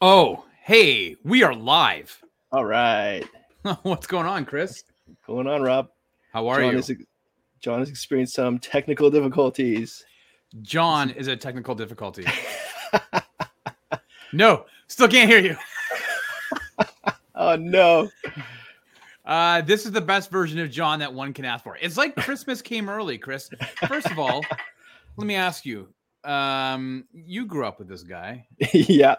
Oh, hey, we are live. All right. What's going on, Chris? Going on, Rob? How are John you? Is, John has experienced some technical difficulties. John is a technical difficulty. no, still can't hear you. Oh no. Uh, this is the best version of John that one can ask for. It's like Christmas came early, Chris. First of all, let me ask you. Um, you grew up with this guy. yeah.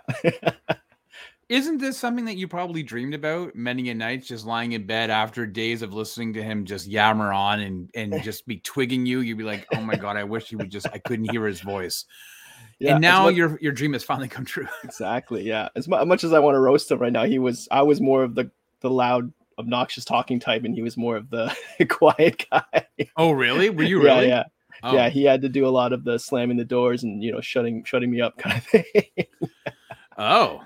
Isn't this something that you probably dreamed about many a nights, just lying in bed after days of listening to him just yammer on and and just be twigging you? You'd be like, "Oh my god, I wish he would just I couldn't hear his voice." yeah. and now as mu- your your dream has finally come true. exactly. Yeah. As mu- much as I want to roast him right now, he was. I was more of the the loud, obnoxious talking type, and he was more of the quiet guy. Oh, really? Were you Yeah. really? Yeah. Oh. Yeah. He had to do a lot of the slamming the doors and you know shutting shutting me up kind of thing. Oh,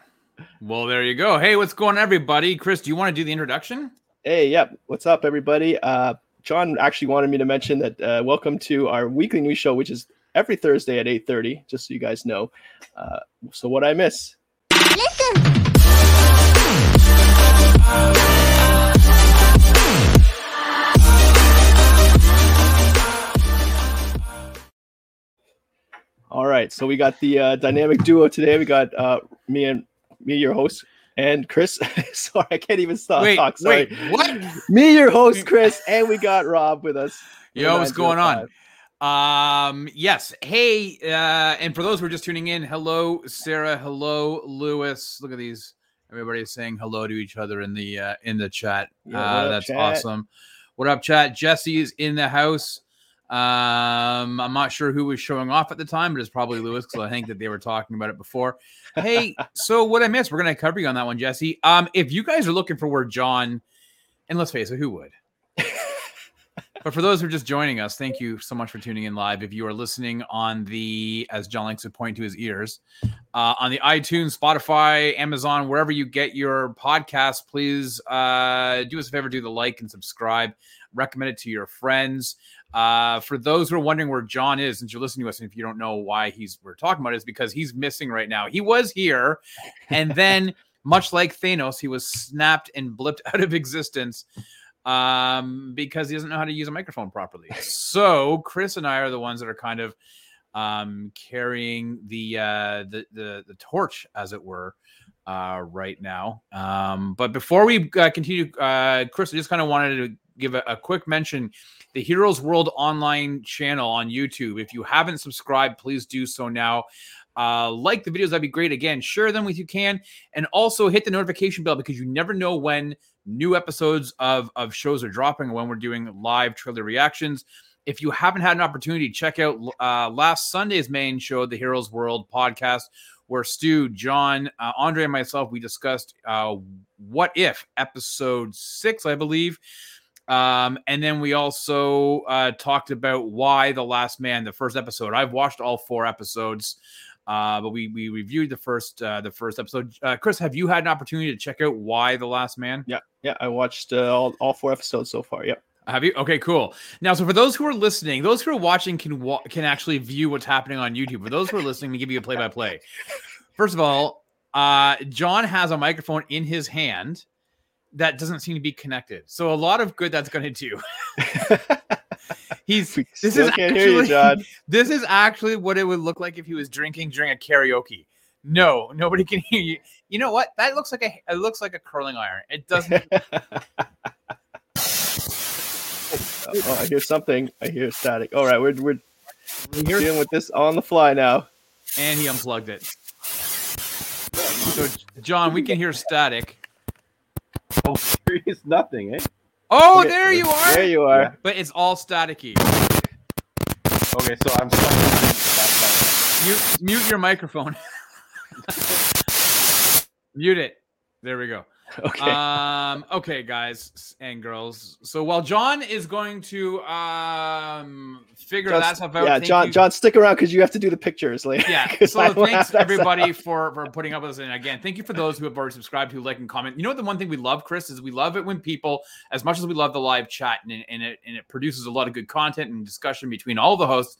well, there you go. Hey, what's going on, everybody? Chris, do you want to do the introduction? Hey, yep. What's up, everybody? Uh, John actually wanted me to mention that uh, welcome to our weekly news show, which is every Thursday at 8.30, just so you guys know. Uh, so what I miss? All right, so we got the uh, dynamic duo today. We got uh, me and me, your host, and Chris. sorry, I can't even stop wait, talk. Sorry. wait, what? Me, your host, Chris, and we got Rob with us. Yo, what's going on? Um, yes. Hey, uh, and for those who are just tuning in, hello, Sarah. Hello, Lewis. Look at these. Everybody's saying hello to each other in the uh, in the chat. Yeah, uh, that's chat? awesome. What up, chat? Jesse's in the house. Um, I'm not sure who was showing off at the time, but it's probably Lewis because I think that they were talking about it before. Hey, so what I missed, we're gonna cover you on that one, Jesse. Um, if you guys are looking for where John, and let's face it, who would? But for those who are just joining us, thank you so much for tuning in live. If you are listening on the, as John likes to point to his ears, uh, on the iTunes, Spotify, Amazon, wherever you get your podcast, please uh, do us a favor, do the like and subscribe, recommend it to your friends. Uh, for those who are wondering where John is, since you're listening to us, and if you don't know why he's we're talking about it, is because he's missing right now. He was here, and then much like Thanos, he was snapped and blipped out of existence um, because he doesn't know how to use a microphone properly. So Chris and I are the ones that are kind of um, carrying the, uh, the the the torch, as it were, uh, right now. Um, but before we uh, continue, uh, Chris, I just kind of wanted to give a, a quick mention. The Heroes World online channel on YouTube. If you haven't subscribed, please do so now. Uh, like the videos, that'd be great. Again, share them with you can, and also hit the notification bell because you never know when new episodes of of shows are dropping when we're doing live trailer reactions. If you haven't had an opportunity, check out uh, last Sunday's main show, the Heroes World podcast, where Stu, John, uh, Andre, and myself we discussed uh, what if episode six, I believe. Um, and then we also uh, talked about Y: The Last Man, the first episode. I've watched all four episodes, uh, but we we reviewed the first uh, the first episode. Uh, Chris, have you had an opportunity to check out Y: The Last Man? Yeah, yeah. I watched uh, all, all four episodes so far. Yep. Have you? Okay, cool. Now, so for those who are listening, those who are watching can wa- can actually view what's happening on YouTube. For those who are listening, to give you a play by play. First of all, uh, John has a microphone in his hand that doesn't seem to be connected. So a lot of good that's going to do. He's We this is can't hear you, actually- John. this is actually what it would look like if he was drinking during a karaoke. No, nobody can hear you. You know what? That looks like a it looks like a curling iron. It doesn't. oh, I hear something. I hear static. All right, we're we're dealing with this on the fly now. and he unplugged it. So, John, we can hear static. Oh, serious nothing, eh? Oh, Okay, there you are. There you are. But it's all staticky. Okay, so I'm stuck. Mute, mute your microphone. mute it. There we go. Okay. Um, okay, guys and girls. So while John is going to um figure John- that stuff out, yeah, thank John. you- John, stick around because you have to do the pictures later. Yeah. So thanks everybody stuff. for for putting up with us. And again, thank you for those who have already subscribed, who like and comment. You know what? The one thing we love, Chris, is we love it when people, as much as we love the live chat and, and it and it produces a lot of good content and discussion between all the hosts.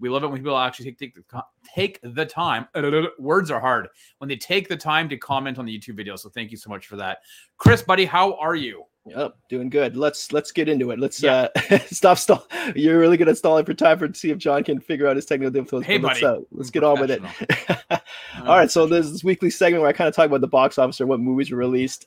We love it when people actually take take the, take the time. Words are hard when they take the time to comment on the YouTube video. So thank you so much for that, Chris, buddy. How are you? Yep, doing good. Let's let's get into it. Let's Yeah. uh stop stall. You're really good at stalling for time for to see if John can figure out his technical difficulties. Hey, but let's, buddy. uh, let's get on with it. All right, so there's this weekly segment where I kind of talk about the box office or what movies were released.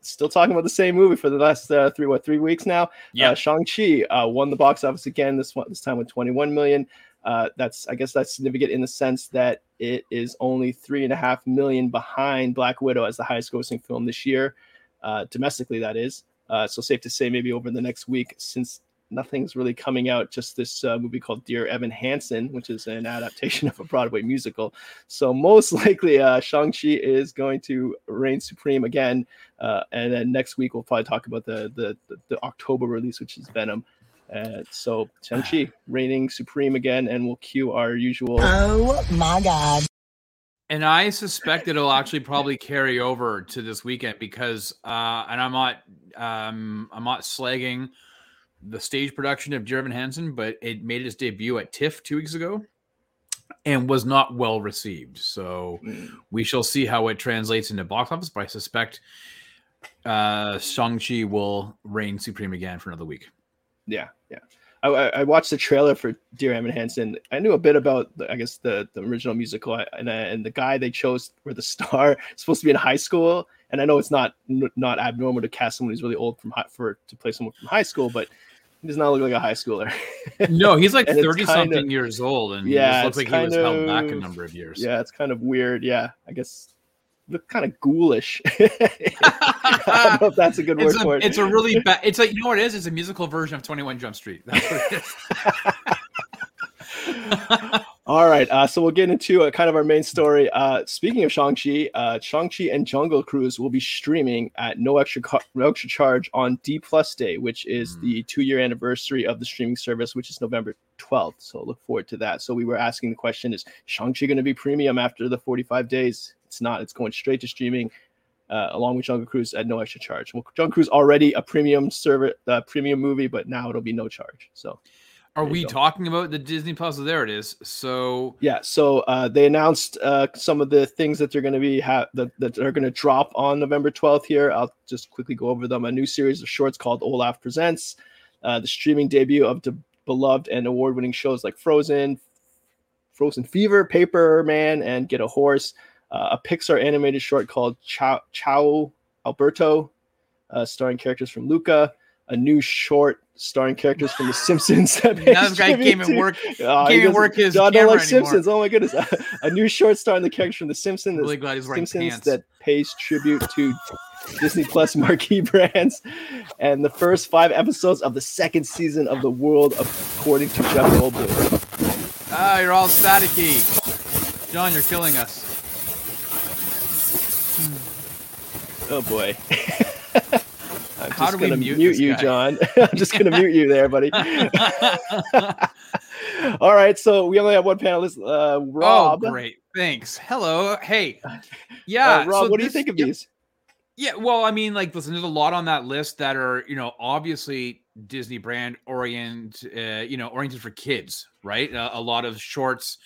Still talking about the same movie for the last uh, three what three weeks now. yeah, Uh, Shang Chi uh, won the box office again this one this time with 21 million. Uh, that's I guess that's significant in the sense that it is only three and a half million behind Black Widow as the highest grossing film this year, uh, domestically. That is. Uh, so safe to say maybe over the next week since nothing's really coming out. Just this uh, movie called Dear Evan Hansen, which is an adaptation of a Broadway musical. So most likely, uh, Shang Chi is going to reign supreme again. Uh, and then next week we'll probably talk about the the, the, the October release, which is Venom. Uh, so Shang Chi reigning supreme again, and we'll cue our usual. Oh my God. and I suspect it'll actually probably carry over to this weekend because, uh, and I'm not, um, I'm not slagging the stage production of Dear Evan Hansen, but it made its debut at TIFF two weeks ago and was not well received. So we shall see how it translates into box office, but I suspect uh, Shang-Chi will reign supreme again for another week. Yeah, yeah. I, I watched the trailer for Dear Evan Hansen. I knew a bit about, I guess, the, the original musical, and and the guy they chose for the star supposed to be in high school. And I know it's not not abnormal to cast someone who's really old from high, for to play someone from high school, but does not look like a high schooler. No, he's like 30 something of- years old and Yeah, looks like it's he was kind held back a of- number of years. yeah, it's kind of weird. Yeah, I guess look kind of ghoulish. I don't know if that's a good word It's for a, it. it's a really bad. It's like you know what it is. It's a musical version of Twenty One Jump Street. That's what it is. All right, uh, so we'll get into uh, kind of our main story. Uh, speaking of Shang-Chi, uh, Shang-Chi and Jungle Cruise will be streaming at no extra co- no extra charge on D Plus Day, which is Mm. the two-year anniversary of the streaming service, which is November 12th. So look forward to that. So we were asking the question: Is Shang-Chi going to be premium after the 45 days? It's not. It's going straight to streaming. Uh, along with Jungle Cruise at no extra charge. Well, Jungle Cruise already a premium server, uh, premium movie, but now it'll be no charge. So Are we go. talking about the Disney Plus? There it is. So Yeah, so uh, they announced uh, some of the things that they're going to be ha- that, that are going to drop on November 12th. Here, I'll just quickly go over them. A new series of shorts called Olaf Presents, uh, the streaming debut of the beloved and award-winning shows like Frozen, Frozen Fever, Paperman, and Get a Horse. Uh, a Pixar animated short called Chow Ciao Alberto, uh, starring characters from Luca. A new short starring characters from The Simpsons. that this guy even to- work. Oh, Can't even doesn't- work his John don't like anymore. Simpsons. Oh my goodness! a new short starring the characters from The Simpsons. Really glad he's Simpsons that pays tribute to Disney Plus marquee brands, and the first five episodes of the second season of The World according to Jeff Goldblum. Ah, you're all staticky. John, you're killing us. Oh boy. I'm How do we mute mute, you, guy? John. I'm just gonna mute you there, buddy. All right, so we only have one panelist, uh, Rob. Oh, great. Thanks. Hello. Hey. Uh, Yeah. Rob, so what do you think of yeah, these? Yeah, well, I mean, like, listen, there's a lot on that list that are, you know, obviously Disney brand orient, uh, you know, oriented for kids, right? Uh, a lot of shorts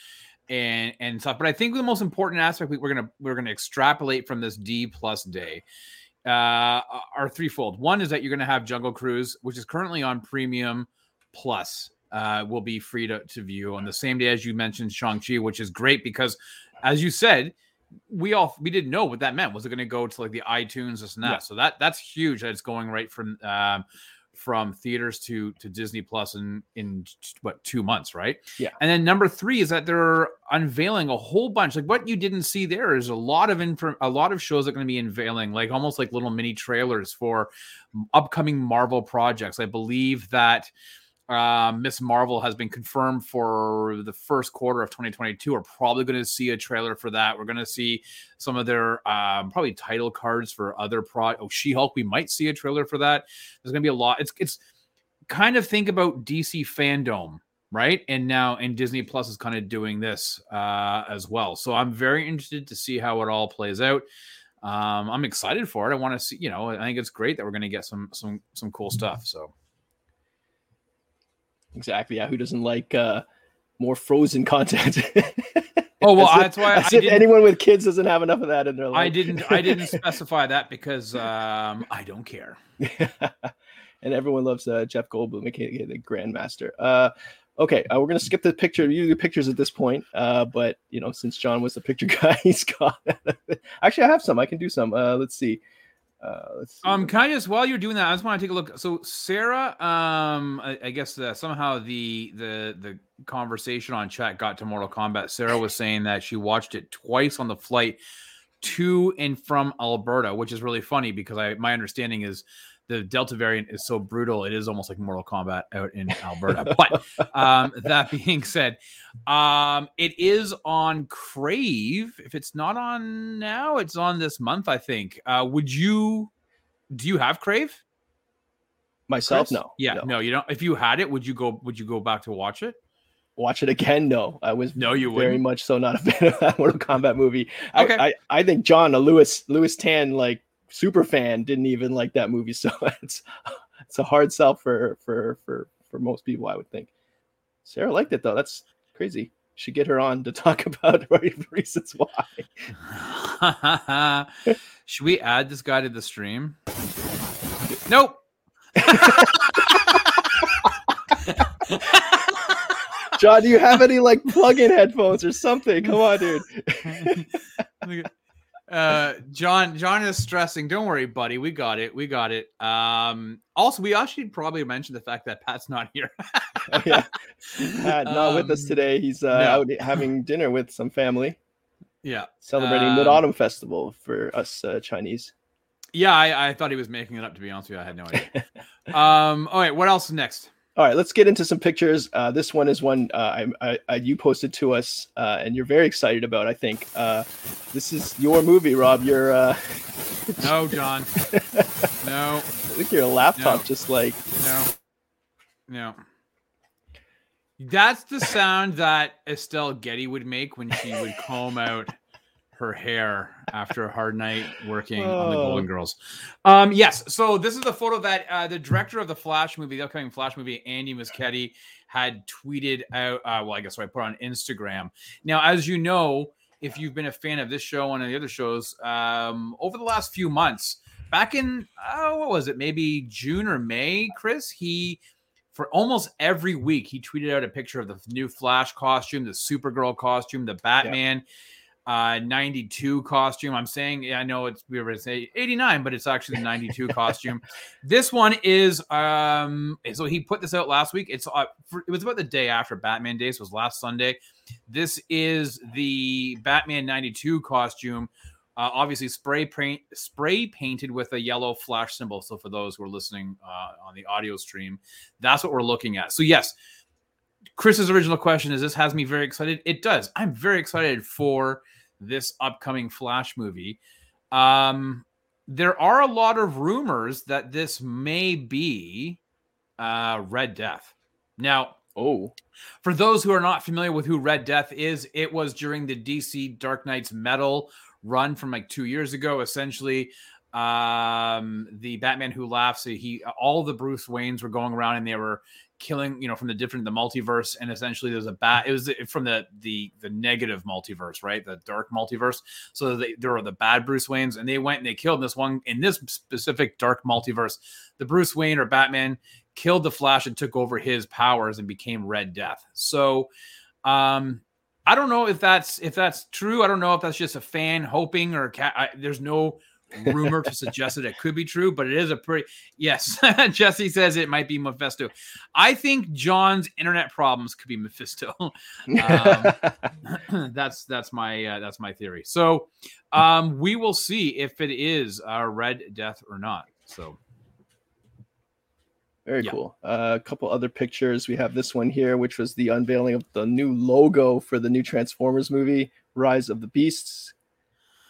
and and stuff. But I think the most important aspect we, we're gonna we're gonna extrapolate from this D plus day uh, are threefold. One is that you're gonna have Jungle Cruise, which is currently on Premium Plus, uh, will be free to, to view on the same day as you mentioned Shang Chi, which is great because, as you said, we all we didn't know what that meant. Was it going to go to like the iTunes this and that? Yeah. So that that's huge. That it's going right from um, from theaters to to Disney Plus in in what two months, right? Yeah. And then number three is that they're unveiling a whole bunch. Like what you didn't see there is a lot of info, a lot of shows that are going to be unveiling, like almost like little mini trailers for upcoming Marvel projects. I believe that uh, Ms. Marvel has been confirmed for the first quarter of 2022. We're probably going to see a trailer for that. We're going to see some of their um, probably title cards for other pro. Oh, She Hulk. We might see a trailer for that. There's going to be a lot. It's it's kind of think about DC fandom, right? And now and Disney Plus is kind of doing this uh, as well. So I'm very interested to see how it all plays out. Um, I'm excited for it. I want to see. You know, I think it's great that we're going to get some some some cool stuff. So. Exactly. Yeah. Who doesn't like uh more frozen content. Oh well, if- that's why as I if didn't, anyone with kids doesn't have enough of that in their life. I didn't I didn't specify that because um, I don't care. and everyone loves uh, Jeff Goldblum, aka the Grandmaster. Uh, okay, uh, we're gonna skip the picture, you the pictures at this point. Uh, but you know, since John was the picture guy, he's got. Actually, I have some. I can do some. Uh, let's see. Uh. Um, can I just while you're doing that, I just want to take a look. So Sarah, um, I, I guess somehow the the the conversation on chat got to Mortal Kombat. Sarah was saying that she watched it twice on the flight to and from Alberta, which is really funny because I my understanding is the Delta variant is so brutal, it is almost like Mortal Kombat out in Alberta. but um, that being said, um, it is on Crave. If it's not on now, it's on this month, I think. Uh, would you? Do you have Crave? myself, Chris? no. Yeah, no. you don't. If you had it, would you go? Would you go back to watch it? Watch it again? No, I was No, you very wouldn't. much so not a fan of that Mortal Kombat movie. I- Okay. I, I, think John, a Lewis Lewis Tan like super fan, didn't even like that movie. So it's it's a hard sell for for for for most people, I would think. Sarah liked it though. That's crazy. Should get her on to talk about reasons why. Should we add this guy to the stream? Nope. John, do you have any like plug-in headphones or something? Come on, dude. Uh john john is stressing. Don't worry buddy. We got it. We got it. Um also we actually probably mentioned the fact that pat's not here. Oh, yeah. Pat, not with us Um, today. He's uh, no. out having dinner with some family, yeah. Celebrating Um, Mid Autumn Festival for us uh, Chinese. yeah I, I thought he was making it up to be honest with you. I had no idea. Um all right what else next All right, let's get into some pictures. Uh, this one is one uh, I, I, you posted to us, uh, and you're very excited about. I think uh, this is your movie, Rob. You're, uh, no john no I think your laptop No. just like no no that's the sound that estelle getty would make when she would comb out her hair after a hard night working on the Oh. golden girls. Um yes so this is a photo that uh, the director of the flash movie the upcoming flash movie andy muschietti had tweeted out uh, well i guess what i put on instagram. Now as you know if you've been a fan of this show and the other shows um over the last few months back in oh what was it maybe june or may chris he for almost every week he tweeted out a picture of the new flash costume the supergirl costume the batman uh 92 costume. I'm saying yeah, i know it's we were say 89 but it's actually the 92 costume. This one is um so he put this out last week. It's uh, for, it was about the day after batman day so was last sunday. This is the batman 92 costume uh, obviously spray paint spray painted with a yellow flash symbol. So for those who are listening uh, on the audio stream that's what we're looking at. So yes chris's original question is this has me very excited. It does. I'm very excited for this upcoming flash movie. Um there are a lot of rumors that this may be uh red death. Now oh. for those who are not familiar with who Red Death is, it was during the DC Dark Nights Metal run from like two years ago. Essentially, um, the Batman Who Laughs, he all the Bruce Waynes were going around and they were killing, you know, from the different the multiverse, and essentially there's a bat. It was from the the the negative multiverse, right? The dark multiverse. So they, there were the bad Bruce Waynes, and they went and they killed this one in this specific dark multiverse. The Bruce Wayne or Batman killed the Flash and took over his powers and became Red Death. So, um, I don't know if that's if that's true. I don't know if that's just a fan hoping or ca- I, there's no rumor to suggest that it could be true, but it is a pretty yes. Jesse says it might be Mephisto. I think John's internet problems could be Mephisto. Um, that's that's my uh, that's my theory. So um, we will see if it is uh, Red Death or not. So Very Yeah. cool. Uh, a couple other pictures. We have this one here, which was the unveiling of the new logo for the new Transformers movie, Rise of the Beasts.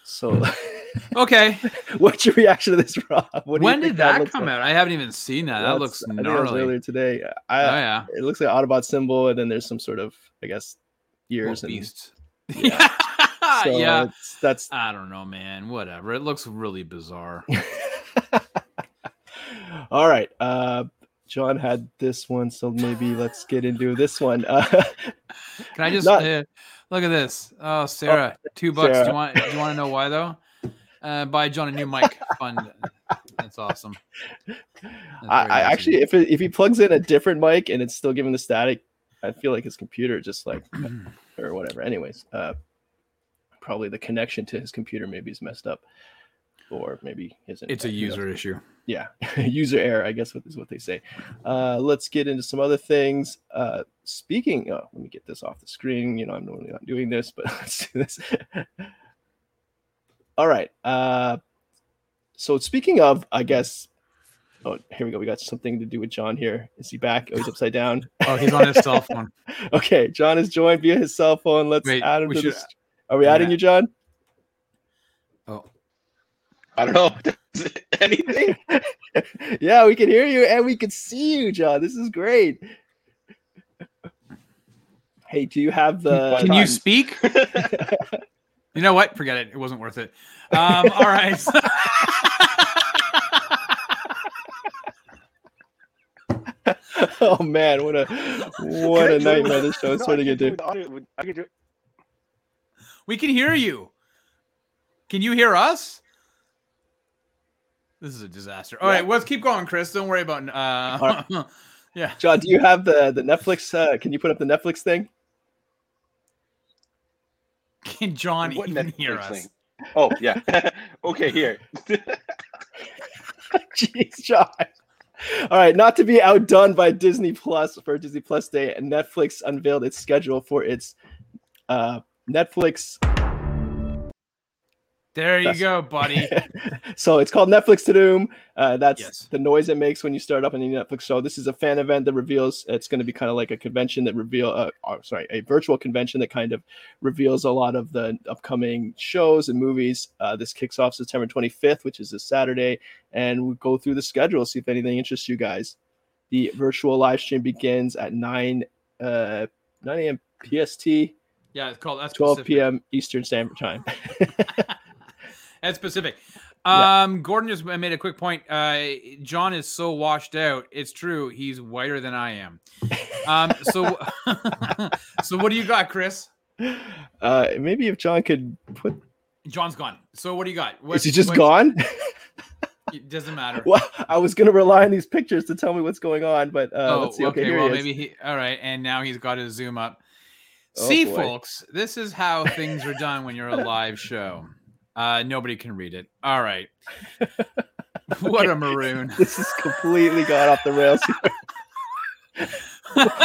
So, okay, what's your reaction to this, Rob? When did that looks come like? out? I haven't even seen that. Well, that looks I think it was gnarly. earlier today. I, oh yeah, It looks like an Autobot symbol, and then there's some sort of, I guess, Well, ears and beast. Yeah. so yeah. that's I don't know, man. Whatever. It looks really bizarre. all right. Uh, John had this one, so maybe let's get into this one. Uh, Can I just Not- uh, look at this? Oh, Sarah, two bucks. Do you want? Do you want to know why though? Uh, buy John a new mic. Fund. That's awesome. That's I, I awesome. actually, if it, if he plugs in a different mic and it's still giving the static, I feel like his computer just like or whatever. Anyways, uh, probably the connection to his computer maybe is messed up, or maybe isn't. it's a knows? user issue. yeah user error i guess is what they say uh let's get into some other things uh speaking oh let me get this off the screen you know i'm normally not doing this but let's do this all right uh so speaking of i guess oh here we go. We got something to do with john here. Is he back? Oh he's upside down. Oh, he's on his cell phone. okay john is joined via his cell phone. Let's Wait, add him to should- this. Are we adding you john? Oh, I don't know. Anything? yeah we can hear you and we can see you john. This is great. Hey do you have the can you speak? You know what? Forget it. It wasn't worth it. Um, all right. oh man, what a what a nightmare this show is No, turning into. the audio with- I can do we can hear you. Can you hear us? This is a disaster. All Yeah. right, let's keep going, Chris. Don't worry about. Uh, yeah. John, do you have the the Netflix? Uh, can you put up the Netflix thing? Can John What even Netflix hear us? thing? Oh yeah. okay, here. Jeez, John. All right, not to be outdone by Disney Plus for Disney Plus Day, Netflix unveiled its schedule for its uh, Netflix. There you That's- go, buddy. so it's called Netflix Tudum. Uh, that's Yes. the noise it makes when you start up any Netflix show. This is a fan event that reveals it's going to be kind of like a convention that reveal. Uh, oh, sorry, a virtual convention that kind of reveals a lot of the upcoming shows and movies. Uh, this kicks off September 25th, which is this Saturday, and we go through the schedule, see if anything interests you guys. The virtual live stream begins at 9 uh, 9 a.m. PST, Yeah, it's called. That's 12 specific. p.m. Eastern Standard Time. That's specific. Yeah. Um, Gordon just made a quick point. Uh, John is so washed out. It's true. He's whiter than I am. Um, so, so what do you got, Chris? uh, maybe if John could put John's gone. So what do you got? What, Is he just what- gone? It doesn't matter. well, I was gonna rely on these pictures to tell me what's going on, but uh, oh, let's see. okay. Okay, well, he maybe he. All right, and now he's got his zoom up. Oh, See, boy. folks, this is how things are done when you're a live show. Uh, nobody can read it. All right. What a maroon. This is completely gone off the rails.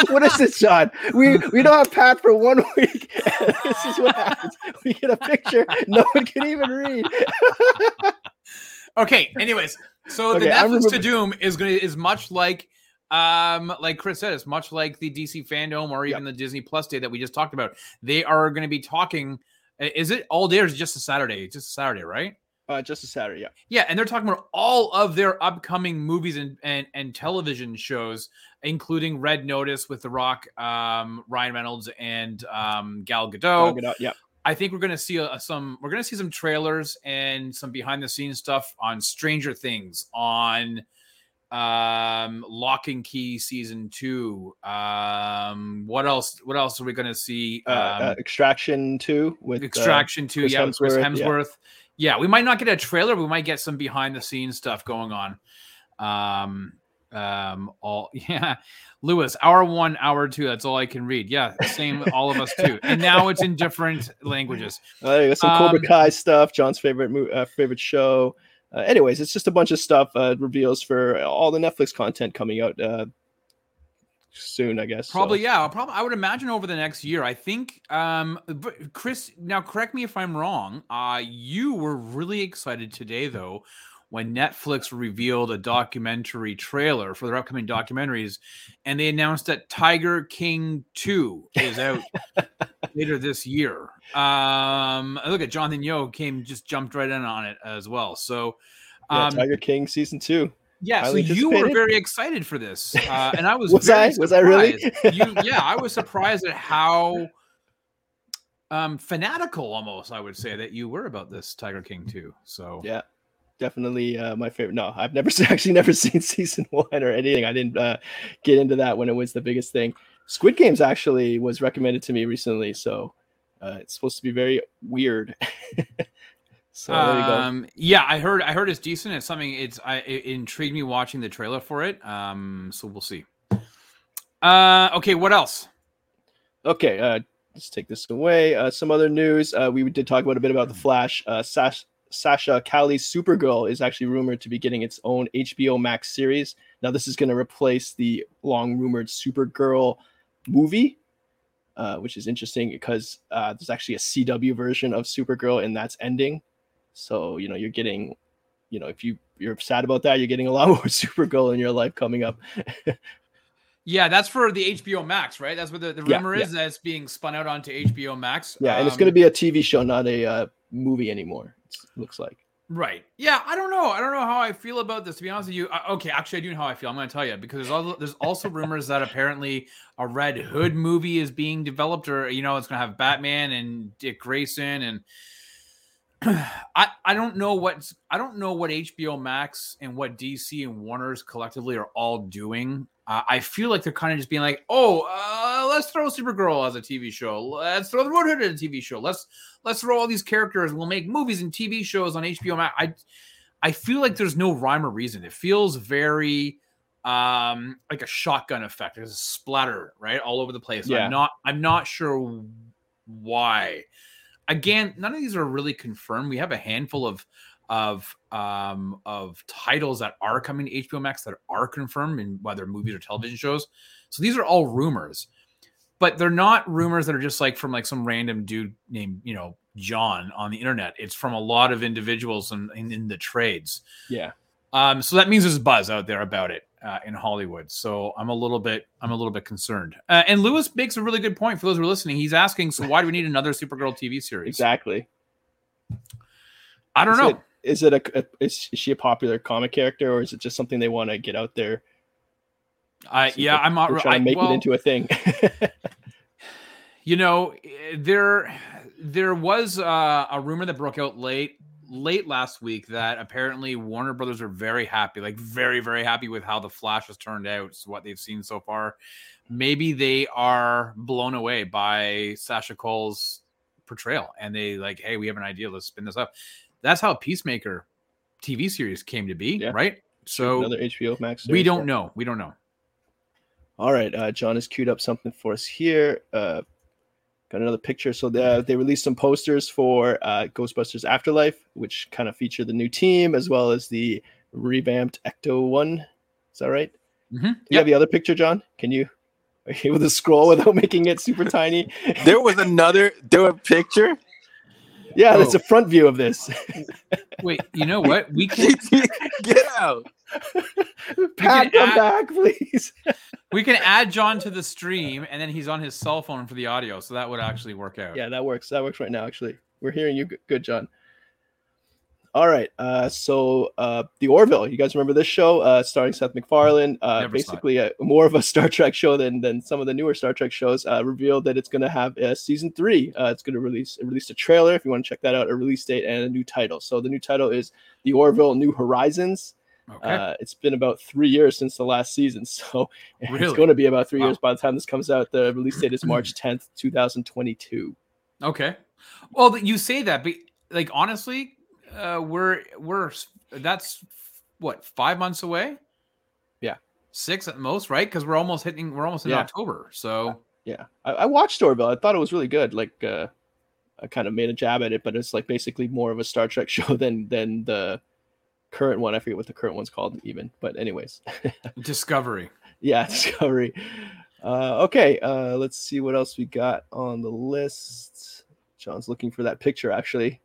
what is this, John? We we don't have Pat for one week. this is what happens. We get a picture, no one can even read. Okay. Anyways, so the Okay, I'm Netflix Tudum is gonna is much like um like Chris said, it's much like the DC fandom or even the Disney Plus day that we just talked about. They are going to be talking. Is it all day or is it just a Saturday? It's just a Saturday, right? Uh, just a Saturday, yeah. Yeah, and they're talking about all of their upcoming movies and and, and television shows, including Red Notice with The Rock, um, Ryan Reynolds, and um, Gal Gadot. It out, yeah. I think we're going to see a, some. We're to see some trailers and some behind the scenes stuff on Stranger Things, on um Locke and Key season two. Um, what else? What else are we to see? Uh, Um, uh, Extraction two with uh, Extraction too. Chris yeah, with Chris Hemsworth, Hemsworth. yeah. Yeah. we might not get a trailer. But we might get some behind the scenes stuff going on. Um, um, all yeah, Lewis, hour one, hour two. That's all I can read. Yeah, same. all of us too. And now it's in different languages. Uh, some Um, Cobra Kai stuff, John's favorite mo- uh, favorite show. Uh, anyways, it's just a bunch of stuff uh, reveals for all the Netflix content coming out uh, soon, I guess. so. Probably, yeah. I'll Probably, I would imagine over the next year. I think, um, but Chris. Now, correct me if I'm wrong. Uh, you were really excited today, though, when Netflix revealed a documentary trailer for their upcoming documentaries, and they announced that Tiger King Two is out later this year. Um, look at Jonathan Yo came just jumped right in on it as well. So, Yeah, um, Tiger King season two. yeah, so you were very excited for this, uh, and I was. Was I? Was I really? you, yeah, I was surprised at how um fanatical, almost I would say, that you were about this Tiger King too. So Yeah. definitely uh, my favorite. No, I've never actually never seen season one or anything. I didn't uh, get into that when it was the biggest thing. Squid Games actually was recommended to me recently, so uh, it's supposed to be very weird. so there you go. Um, yeah, I heard. I heard it's decent. It's something. It's. I it intrigued me watching the trailer for it. Um, so we'll see. Uh, okay. What else? Okay, uh, let's take this away. Uh, some other news. Uh, we did talk about a bit about the Flash. Uh, Sash, Sasha Calle's Supergirl is actually rumored to be getting its own HBO Max series. Now, this is going to replace the long rumored Supergirl movie, uh, which is interesting because uh, there's actually a CW version of Supergirl, and that's ending. So you know you're getting, you know, if you you're sad about that, you're getting a lot more Supergirl in your life coming up. Yeah, that's for the HBO Max, right? That's what the, the Yeah, rumor is. That it's being spun out onto HBO Max. yeah, and it's Um, going to be a TV show, not a uh, movie anymore. It looks like. Right. Yeah, I don't know. I don't know how I feel about this. To be honest with you, uh, okay, actually, I do know how I feel. I'm going to tell you because there's also there's also rumors that apparently a Red Hood movie is being developed, or you know, it's going to have Batman and Dick Grayson, and I I don't know what's I don't know what HBO Max and what DC and Warner's collectively are all doing. Uh, I feel like they're kind of just being like, oh, uh, let's throw Supergirl as a TV show. Let's throw the Red Hood as a TV show. Let's let's throw all these characters. We'll make movies and TV shows on HBO Max. I I feel like there's no rhyme or reason. It feels very um like a shotgun effect. There's a splatter right all over the place. Yeah. I'm not I'm not sure why. Again, none of these are really confirmed. We have a handful of of um of titles that are coming to HBO Max that are confirmed in whether movies or television shows. So these are all rumors. But they're not rumors that are just like from like some random dude named, you know, John on the internet. It's from a lot of individuals in, in, in the trades. Yeah. Um, so that means there's buzz out there about it uh, in Hollywood. So I'm a little bit, I'm a little bit concerned. Uh, and Lewis makes a really good point for those who are listening. He's asking, so why do we need another Supergirl TV series? Exactly. I don't Is know. it- Is it a, a is she a popular comic character or is it just something they want to get out there? I yeah, I'm not. they're I, trying to make well, it into a thing. you know, there there was uh, a rumor that broke out late late last week that apparently Warner Brothers are very happy, like very very happy with how the Flash has turned out, what they've seen so far. Maybe they are blown away by Sasha Calle's portrayal, and they like, hey, we have an idea, let's spin this up. That's how Peacemaker TV series came to be, Yeah. right? So Another HBO Max. we don't know. We don't know. All right, uh, John has queued up something for us here. Uh, got another picture. So they, they released some posters for uh, Ghostbusters Afterlife, which kind of feature the new team as well as the revamped Ecto One. Is that right? Mhm. Do you Yep. have the other picture, John? Can you are you able to scroll without making it super tiny? There was another. There was a picture. Yeah, that's Oh. a front view of this. Wait, you know what? We can Get out. Pat, come add- back, please. We can add John to the stream, and then he's on his cell phone for the audio, so that would actually work out. Yeah, that works. That works right now. Actually, we're hearing you good, John. All right. Uh, so uh, the Orville, you guys remember this show uh, starring Seth MacFarlane? Uh, Never saw it. basically, a, more of a Star Trek show than than some of the newer Star Trek shows. Uh, revealed that it's going to have a season three. Uh, it's going to release it released a trailer. If you want to check that out, a release date and a new title. So the new title is The Orville: New Horizons. Okay. Uh, it's been about three years since the last season, so it's going to be about three Wow. years by the time this comes out. The release date is March tenth, two thousand twenty-two. okay. Well, you say that, but like honestly, uh, we're we're that's what five months away. Yeah. six at most, right? Because we're almost hitting. We're almost in Yeah. October. So Yeah, I, I watched Orville. I thought it was really good. Like, uh, I kind of made a jab at it, but it's like basically more of a Star Trek show than than the current one. I forget what the current one's called even. But anyways, Discovery. yeah, Discovery. Uh, okay, uh, let's see what else we got on the list. John's looking for that picture actually.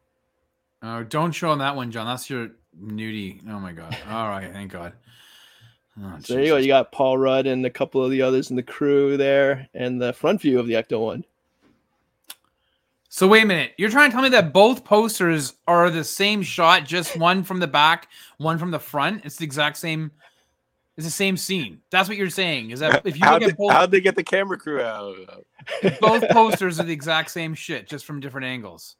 Oh, don't show him that one, John. That's your nudie. Oh my god. All right, thank God. Oh, So there you go. You got Paul Rudd and a couple of the others in the crew there, and the front view of the Ecto one. So wait a minute. You're trying to tell me that both posters are the same shot, just one from the back, one from the front. It's the exact same. It's the same scene. That's what you're saying. Is that if you How'd look they, at both, how'd they get the camera crew out? both posters are the exact same shit, just from different angles.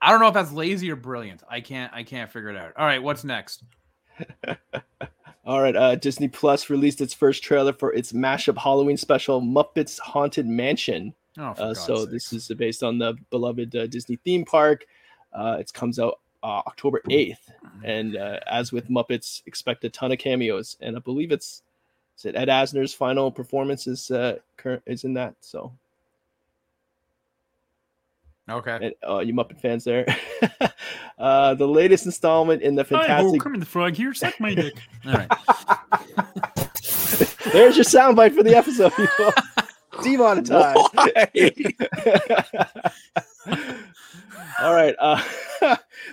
I don't know if that's lazy or brilliant. I can't I can't figure it out. All right, what's next? All right, uh, Disney Plus released its first trailer for its mashup Halloween special, Muppets Haunted Mansion. Oh, for Uh, so sakes. this is based on the beloved uh, Disney theme park. Uh, it comes out uh, October eighth, and uh, as with Muppets, expect a ton of cameos. And I believe it's is it Ed Asner's final performance is uh, current is in that. So okay. and, uh, you Muppet fans there. uh, the latest installment in the fantastic. Hi, Kermit the Frog here. Suck my dick. All right. There's your soundbite for the episode, people. Demonetized. All right. Uh,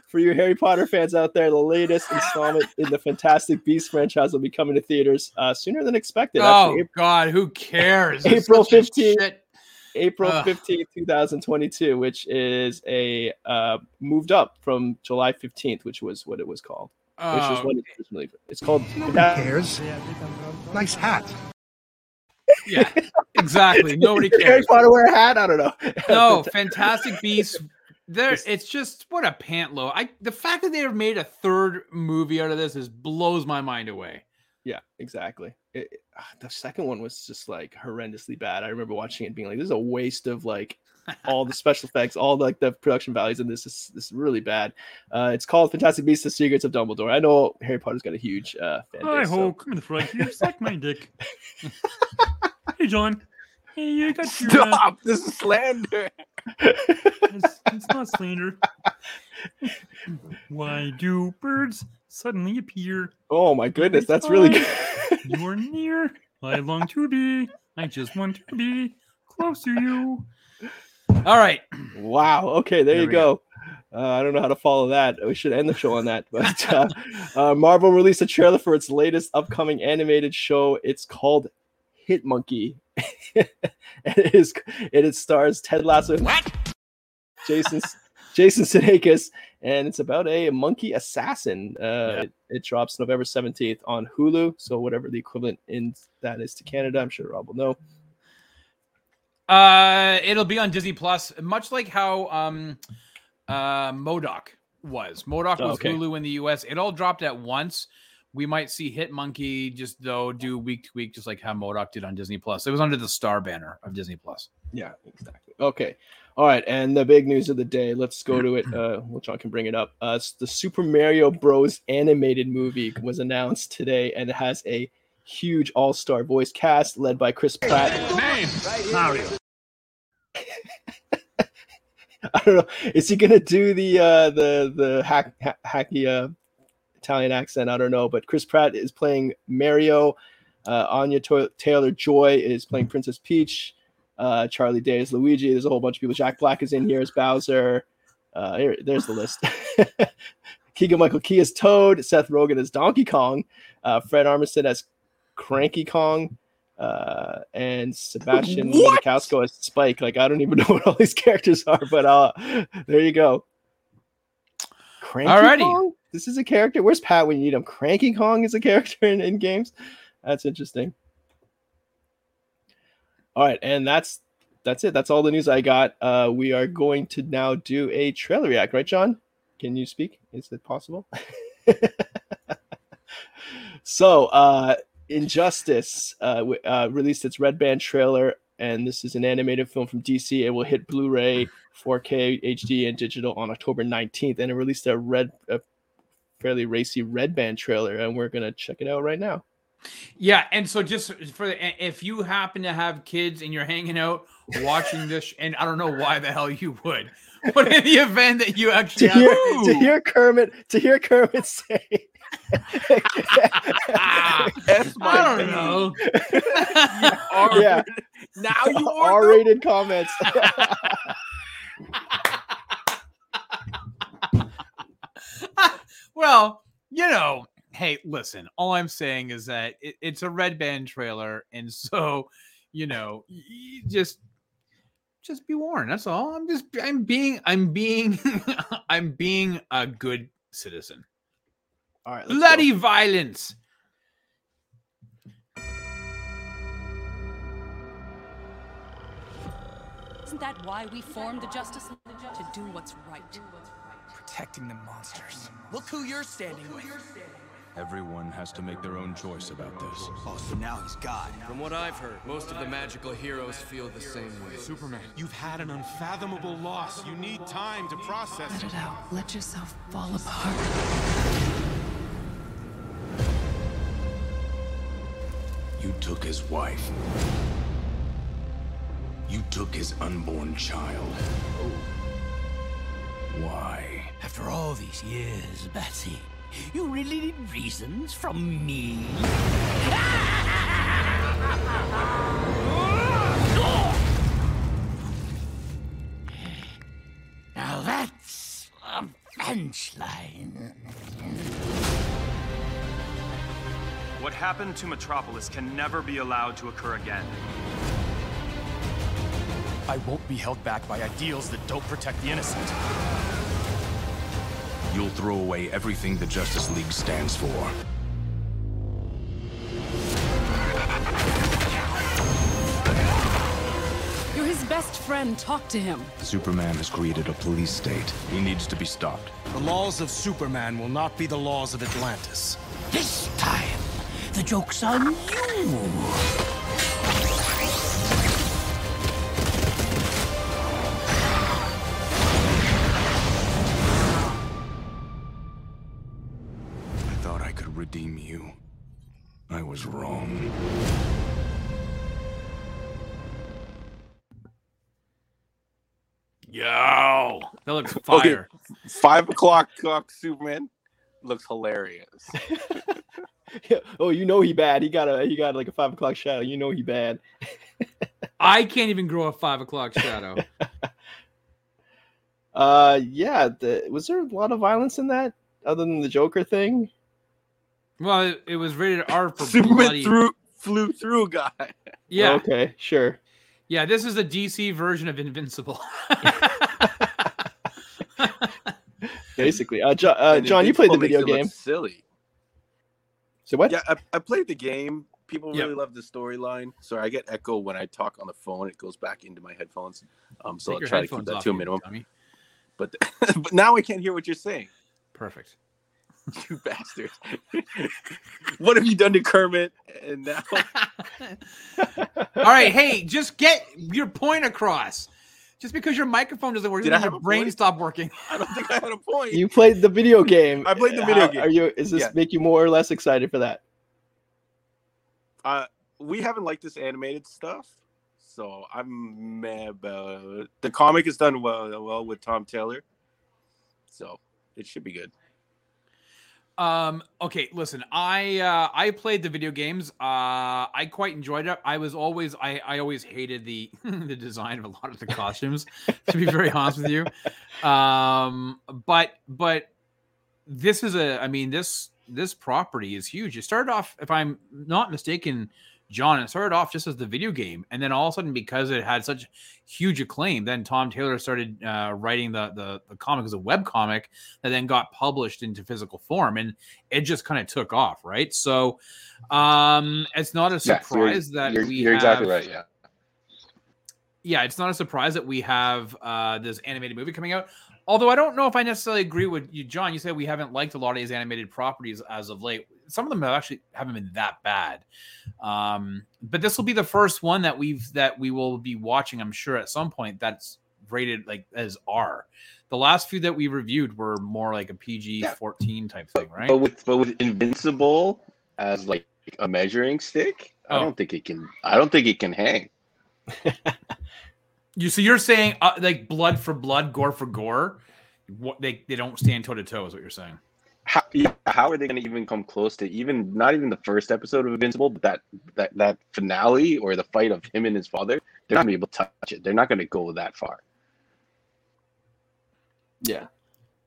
for you Harry Potter fans out there, the latest installment in the Fantastic Beasts franchise will be coming to theaters uh, sooner than expected. oh Actually, God, who cares? April 15th. Shit- April Ugh. 15th, 2022, which is a uh, moved up from July 15th, which was what it was called. Which was Oh, when it originally. It's called. Nobody cares. Nice hat. yeah, exactly. Nobody Harry cares. Potter wear a hat? I don't know. No, Fantastic Beasts. There, It's- it's just what a pant load. I the fact that they have made a third movie out of this is blows my mind away. Yeah, exactly. It, it- the second one was just like horrendously bad. I remember watching it being like, "This is a waste of like all the special effects, all the, like the production values, and this is this is really bad." Uh, it's called Fantastic Beasts: The Secrets of Dumbledore. I know Harry Potter's got a huge uh, fan Hi base. so- ho, come in the front here, suck my dick. hey John. Hey, you got your uh, This is slander. it's, it's not slander. Why do birds suddenly appear? Oh my goodness, that's really good. You are near. I long to be. I just want to be close to you. All right, wow. Okay, there, There you we go. Uh, I don't know how to follow that. We should end the show on that. But uh, uh, Marvel released a trailer for its latest upcoming animated show. It's called Hit Monkey. It is. It stars Ted Lasso, What? Jason Jason Sudeikis, and it's about a monkey assassin. Uh, Yeah. it, it drops November seventeenth on Hulu. So whatever the equivalent in that is to Canada, I'm sure Rob will know. uh, it'll be on Disney Plus, much like how um, uh, MODOK was. MODOK Oh, was okay. Hulu in the U.S. It all dropped at once. We might see Hit Monkey just though do week to week, just like how MODOK did on Disney Plus. It was under the Star banner of Disney Plus. Yeah, exactly. Okay. All right. And the big news of the day, let's go to it. Uh, well, John can bring it up. Uh, the Super Mario Bros. animated movie was announced today, and it has a huge all star voice cast led by Chris Pratt. Name. Mario. I don't know. Is he gonna do the uh, the the hack, ha- hacky uh, Italian accent? I don't know. But Chris Pratt is playing Mario. Uh, Anya to- Taylor Joy is playing Princess Peach. Uh, Charlie Day is Luigi. There's a whole bunch of people. Jack Black is in here as Bowser. Uh, here, there's the list. Keegan Michael Key as Toad. Seth Rogen as Donkey Kong. Uh, Fred Armisen as Cranky Kong. Uh, and Sebastian What? Maniscalco as Spike. Like I don't even know what all these characters are, but uh, there you go. Cranky Alrighty. Kong? This is a character. Where's Pat when you need him? Cranky Kong is a character in, in games. That's interesting. All right, and that's that's it. That's all the news I got. Uh, we are going to now do a trailer react, right, John? Can you speak? Is it possible? so, uh, Injustice uh, uh, released its Red Band trailer, and this is an animated film from DC. It will hit Blu-ray, 4K, HD, and digital on October 19th, and it released a red, a fairly racy Red Band trailer, and we're gonna check it out right now. Yeah, and so just for the, if you happen to have kids and you're hanging out watching this, and I don't know why the hell you would, but in the event that you actually to have hear, kids, to hear Kermit to hear Kermit say That's my I don't thing. know. R- Yeah. Now you are. R-rated comments. well, you know, hey, listen, all I'm saying is that it, it's a red band trailer, and so you know, y- y- just just be warned. That's all. I'm just I'm being I'm being I'm being a good citizen. All right, Bloody go. violence. Isn't that why we formed the Justice League? To do what's right. Protecting the monsters. Look who you're standing with. Everyone has to make their own choice about this. Oh, so now he's God. From what I've heard, most of the magical heroes feel the same way. Superman, you've had an unfathomable loss. You need time to process Let it out. Let yourself fall apart. You took his wife. You took his unborn child. Oh. Why? After all these years, Betsy, you really need reasons from me? Now that's a bench line. What happened to Metropolis can never be allowed to occur again. I won't be held back by ideals that don't protect the innocent. You'll throw away everything the Justice League stands for. You're his best friend. Talk to him. Superman has created a police state. He needs to be stopped. The laws of Superman will not be the laws of Atlantis. This time, the joke's on you. That looks Okay, fire. five o'clock clock Superman looks hilarious. oh, you know he bad. He got a he got like a five o'clock shadow. You know he bad. I can't even grow a five o'clock shadow. Uh, yeah. The, was there a lot of violence in that other than the Joker thing? well, it, it was rated R for Superman bloody. threw flew through a guy. Yeah, Okay, sure. yeah. This is a DC version of Invincible. Basically, uh, jo- uh John, you played the video game. Silly. So what? Yeah, I, I played the game. People Yep. really love the storyline. Sorry, I get echo when I talk on the phone. It goes back into my headphones. Um, so Take I'll try to keep that to a minimum. dummy. But but now I can't hear what you're saying. Perfect. You bastard! what have you done to Kermit? And now All right, hey, just get your point across. Just because your microphone doesn't work, Did doesn't I have your a brain point? stop working. I don't think I had a point. You played the video game. I played the video How- game. Are you? Is this Yeah. make you more or less excited for that? uh, we haven't liked this animated stuff, so I'm mad about it. The comic is done well, well with Tom Taylor, so it should be good. Um, okay, listen, I uh I played the video games. Uh I quite enjoyed it. I was always I I always hated the the design of a lot of the costumes, to be very honest with you. Um but but this is a I mean this this property is huge. It started off, if I'm not mistaken, John, it started off just as the video game, and then all of a sudden, because it had such huge acclaim, then Tom Taylor started uh, writing the, the the comic as a web comic that then got published into physical form, and it just kind of took off, right? So, um, it's not a Yes, you're- surprise that you're, we you're exactly right. Yeah. yeah, it's not a surprise that we have uh, this animated movie coming out. Although I don't know if I necessarily agree with you, John. You said we haven't liked a lot of these animated properties as of late. Some of them have actually haven't been that bad. Um, but this will be the first one that we've that we will be watching. I'm sure at some point that's rated like as R. The last few that we reviewed were more like a PG 14 type thing, right? But with but with Invincible as like a measuring stick, I Oh. don't think it can. I don't think it can hang. You so you're saying uh, like blood for blood, gore for gore. What they they don't stand toe to toe is what you're saying. How, yeah, how are they going to even come close to even not even the first episode of Invincible, but that that that finale or the fight of him and his father? They're not going to be able to touch it. They're not going to go that far. Yeah.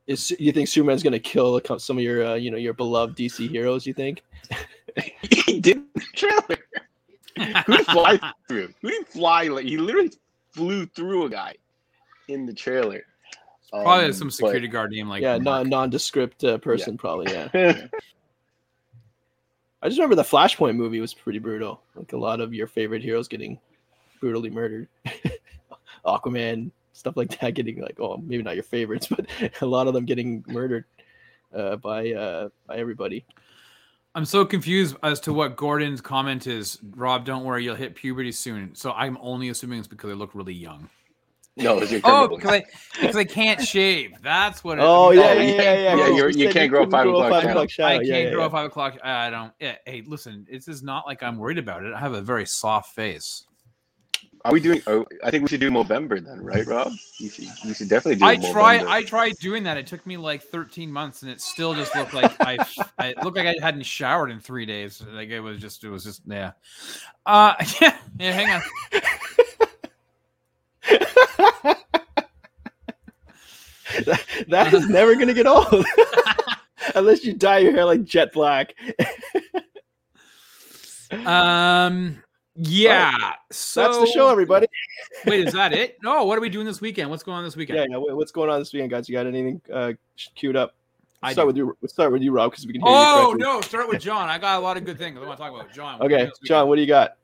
Is you think Superman's gonna kill some of your uh, you know your beloved DC heroes? You think? he did the trailer. Who did fly through? Who did fly? Like he literally flew through a guy in the trailer. Probably Um, some but- security guard name like yeah, non nondescript uh, person probably. Yeah. I just remember the Flashpoint movie was pretty brutal. Like a lot of your favorite heroes getting brutally murdered. Aquaman, stuff like that, getting like, oh, maybe not your favorites, but a lot of them getting murdered uh, by uh, by everybody. I'm so confused as to what Gordon's comment is. Rob, don't worry, you'll hit puberty soon. So I'm only assuming it's because they look really young. No, it's your Oh, because I, because I can't shave. That's what. It, Oh, yeah, Oh, yeah, yeah, yeah, yeah. yeah, You you're- you said can't grow a five grow o'clock five shadow. o'clock shadow. I can't yeah, grow yeah. a five o'clock. I don't. Yeah, hey, listen, this is not like I'm worried about it. I have a very soft face. Are we doing? Oh, I think we should do Movember then, right, Rob? You should, you should definitely do. I Movember. tried. I tried doing that. It took me like 13 months, and it still just looked like I. I it looked like I hadn't showered in three days. Like it was just. It was just. Yeah. Uh. Yeah. Yeah. Hang on. That, that is never gonna get old unless you dye your hair like jet black. Um. Yeah. So That's the show, everybody. Wait, is that it? No. What are we doing this weekend? What's going on this weekend? Yeah, yeah. What's going on this weekend, guys? You got anything uh, queued up? I start do. with you. Let's start with you, Rob, because we can hear. Oh correctly. no! Start with John. I got a lot of good things I want to talk about. John. what Okay, John, what do you got?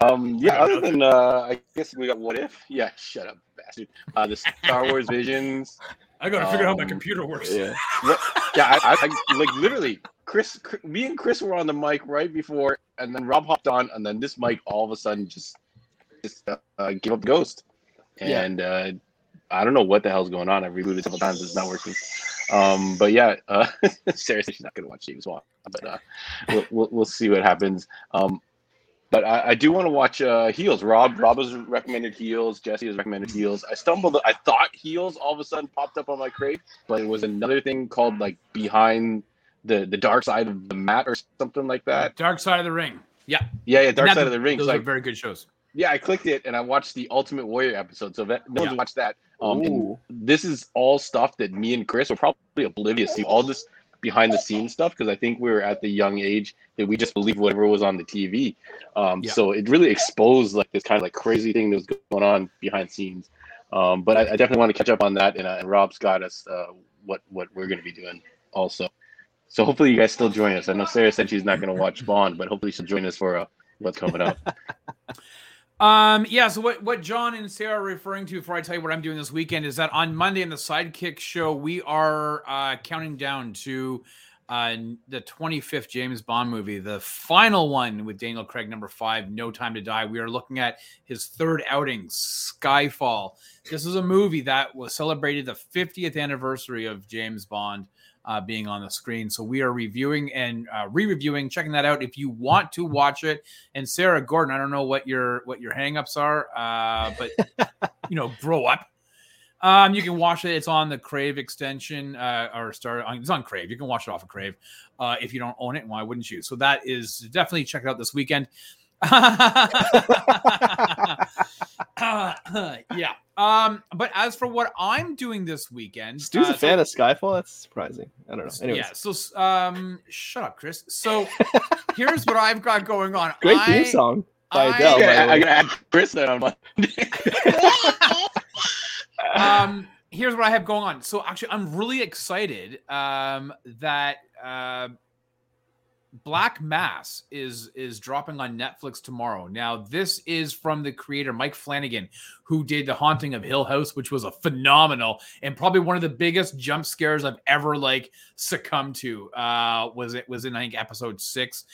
Um, yeah. Other than, uh, I guess we got what if? Yeah. Shut up, bastard. Uh, the Star Wars Visions. I gotta figure out how my Um, computer works. Yeah. Yeah, I, I, like literally. Chris, Chris, me and Chris were on the mic right before, and then Rob hopped on, and then this mic all of a sudden just just uh, uh, gave up the ghost, Yeah. and uh, I don't know what the hell's going on. I've rebooted several times, it's not working. Um, but yeah, uh, said she's not gonna watch James Wan, but uh, we'll, we'll we'll see what happens. Um, but I, I do want to watch uh, Heels. Rob Rob has recommended Heels. Jesse has recommended Heels. I stumbled. I thought Heels all of a sudden popped up on my Crave, but it was another thing called like Behind the the Dark Side of the Mat or something like that. Dark Side of the Ring. Yeah. Yeah, yeah, Dark And Side of the Ring. Those So are I- very good shows. yeah, I clicked it and I watched the Ultimate Warrior episode. So that no one's Yeah. watched that. Um, Ooh. this is all stuff that me and Chris were probably oblivious to. All this behind the scenes stuff because I think we were at the young age that we just believed whatever was on the TV. Um, Yeah. So it really exposed like this kind of like crazy thing that was going on behind the scenes. Um, but I, I definitely want to catch up on that, and, uh, and Rob's got us uh, what what we're going to be doing also. So hopefully you guys still join us. I know Sarah said she's not going to watch Bond, but hopefully she'll join us for uh, what's coming up. Um, yeah, so what, what John and Sarah are referring to before I tell you what I'm doing this weekend is that on Monday in the Sidekick show, we are uh, counting down to uh, the 25th James Bond movie, the final one with Daniel Craig, number five, No Time to Die. We are looking at his third outing, Skyfall. This is a movie that was celebrated the 50th anniversary of James Bond uh, being on the screen. So we are reviewing and uh, re-reviewing, checking that out. If you want to watch it, and Sarah Gordon, I don't know what your what your hangups are, uh, but you know, grow up. Um, you can watch it. It's on the Crave extension, uh, or start. on- It's on Crave. You can watch it off of Crave. Uh, if you don't own it, why wouldn't you? So that is definitely check it out this weekend. yeah. Um, but as for what I'm doing this weekend, Stu's uh, a fan so- of Skyfall. That's surprising. I don't know. Anyways, yeah. So, um, shut up, Chris. So, here's what I've got going on. great I, theme song by I- Adele. by Yeah, the I, way. I gotta add Chris then on Monday. um, here's what I have going on. So, actually, I'm really excited um, that uh, Black Mass is is dropping on Netflix tomorrow. Now, this is from the creator Mike Flanagan, who did The Haunting of Hill House, which was a phenomenal and probably one of the biggest jump scares I've ever like succumbed to. Uh, was it was in I think episode six.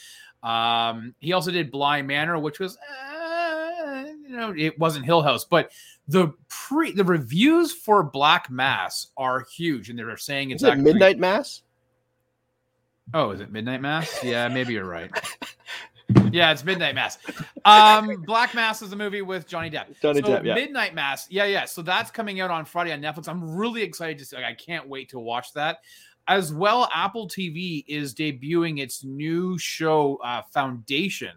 Um, he also did Bly Manor, which was uh, you know it wasn't Hill House, but the pre the reviews for Black Mass are huge, and they're saying it's it actually Midnight Mass? Oh, is it Midnight Mass? Yeah, maybe you're right. Yeah, it's Midnight Mass. Um, Black Mass is a movie with Johnny Depp. Johnny so Depp, yeah. Midnight Mass. Yeah, yeah. So that's coming out on Friday on Netflix. I'm really excited to see. Like, I can't wait to watch that. As well, Apple TV is debuting its new show, uh, Foundation,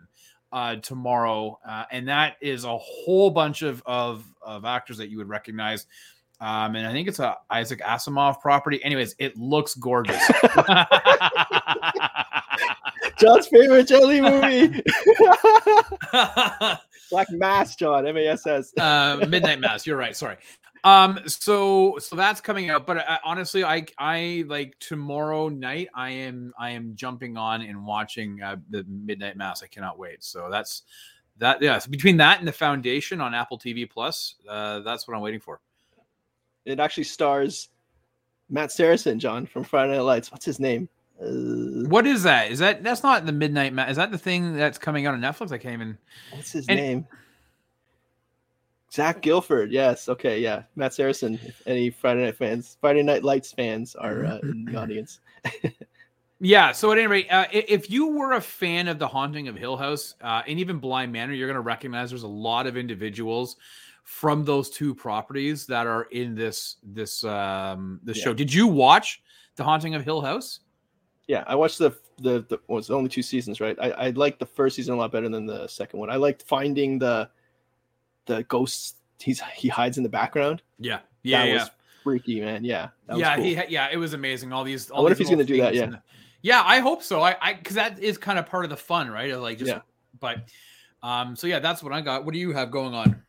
uh, tomorrow, uh, and that is a whole bunch of, of of actors that you would recognize. Um, and I think it's a Isaac Asimov property. Anyways, it looks gorgeous. John's favorite jelly movie. Black Mass, John. M A S S. uh, Midnight Mass. You're right. Sorry. Um. So so that's coming out. But uh, honestly, I I like tomorrow night. I am I am jumping on and watching uh, the Midnight Mass. I cannot wait. So that's that yeah, so between that and the Foundation on Apple TV Plus, uh, that's what I'm waiting for. It actually stars Matt Saracen, John from Friday Night Lights. What's his name? Uh, What is that? Is that that's not the Midnight Ma- Is that the thing that's coming out on Netflix? I can't even. what's his And- name? Zach Gilford. Yes. Okay. Yeah. Matt Saracen. If any Friday Night fans, Friday Night Lights fans are uh, in the audience. Yeah. So at any rate, uh, if you were a fan of The Haunting of Hill House uh, and even Bly Manor, you're going to recognize there's a lot of individuals from those two properties that are in this this um this Yeah. show. Did you watch The Haunting of Hill House? Yeah, I watched the the, the well, it's only two seasons, right? I, I liked the first season a lot better than the second one. I liked finding the the ghosts he's he hides in the background. Yeah. Yeah. that yeah. was freaky, man. Yeah, that was yeah, cool. he yeah, it was amazing. All these. All wonder if he's gonna do that, yeah. the- yeah, I hope so. I, I, because that is kind of part of the fun, right? Of like just, Yeah. but, um, so yeah, that's what I got. What do you have going on?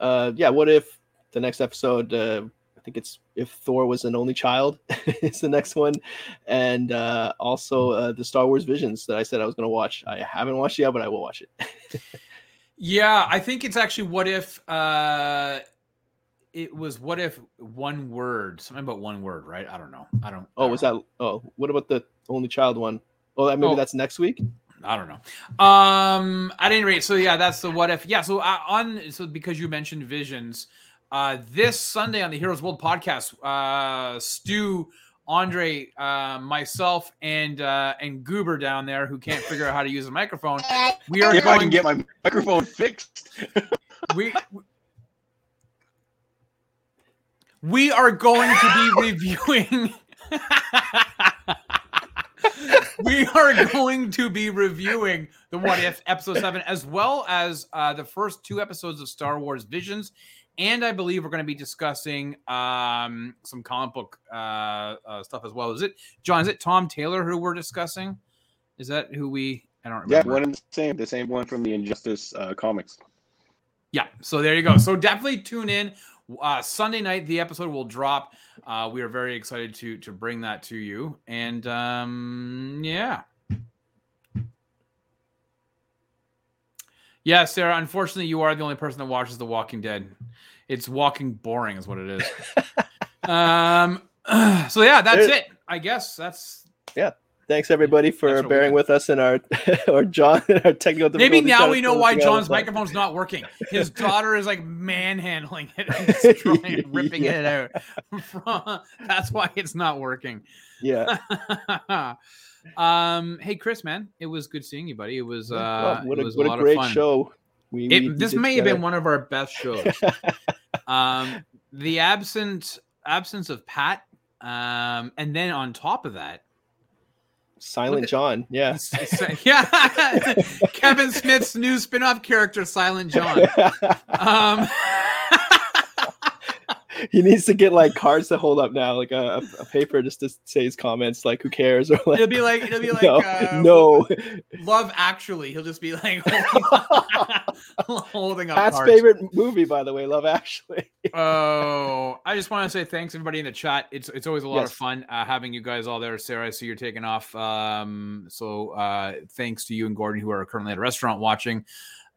uh yeah what if the next episode uh i think it's if thor was an only child is the next one and uh also uh the star wars visions that i said i was going to watch i haven't watched yet but i will watch it Yeah, I think it's actually what if, uh, it was what if one word, something about one word, right? I don't know. I don't. oh was that oh what about the only child one oh that maybe Oh. that's next week I don't know. Um, at any rate, so yeah, that's the what if. Yeah, so uh, on so because you mentioned visions, uh, this Sunday on the Heroes World podcast, uh, Stu, Andre, uh, myself, and uh, and Goober down there who can't figure out how to use a microphone, we are if I can get my microphone fixed. we we are going to be reviewing. we are going to be reviewing the What If episode seven, as well as uh, the first two episodes of Star Wars Visions, and I believe we're going to be discussing um, some comic book uh, uh, stuff as well. Is it John? Is it Tom Taylor who we're discussing? Is that who we? I don't Yeah, one and the same. The same one from the Injustice uh, comics. Yeah, so there you go. So definitely tune in. Uh, Sunday night, the episode will drop. Uh, we are very excited to to bring that to you, and um, yeah, yeah, Sarah. Unfortunately, you are the only person that watches The Walking Dead. It's walking boring, is what it is. um, so yeah, that's There- it. I guess that's yeah thanks everybody for That's what we bearing with us in our or john our technical Maybe now we know why John's microphone's not working. His daughter is like manhandling it and it, ripping it out. That's why it's not working. yeah um. Hey, Chris, man, it was good seeing you, buddy. It was. Uh, what it a, was what a a lot great of fun. show we, It, we this may have been one of our best shows. um, the absent absence of Pat, um, and then on top of that, silent at- john yeah yeah, Kevin Smith's new spin-off character, Silent John. Um, he needs to get like cards to hold up now, like a, a paper just to say his comments, like "Who cares?" or like it'll be like it'll be like no, uh, no. Love Actually. He'll just be like holding, up Pat's cards. favorite movie, by the way, Love Actually. Oh, I just want to say thanks everybody in the chat. It's it's always a lot of fun uh, having you guys all there. Sarah, I see you're taking off. Um, so uh, thanks to you and Gordon who are currently at a restaurant watching.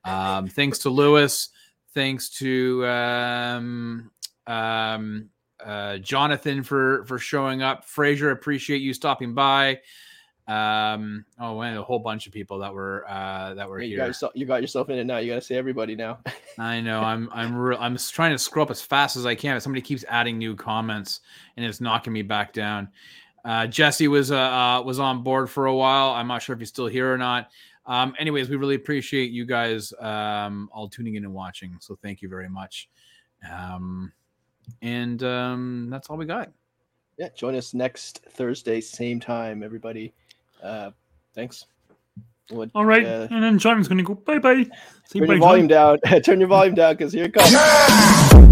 Um, thanks to Lewis. Thanks to um, um, uh, Jonathan for for showing up. Fraser, appreciate you stopping by. Um, oh, and a whole bunch of people that were uh, that were you here. got yourself, you got yourself in it now. You got to say everybody now. I know. I'm I'm re- I'm trying to scroll up as fast as I can. But somebody keeps adding new comments, and it's knocking me back down. Uh, Jesse was uh, uh, was on board for a while. I'm not sure if he's still here or not. Um, anyways, we really appreciate you guys um, all tuning in and watching. So thank you very much. Um, and um, that's all we got. yeah, join us next Thursday, same time, everybody. Uh, thanks. What, All right, uh, and then John's gonna go bye bye. Turn your volume down. turn your volume down because here it comes.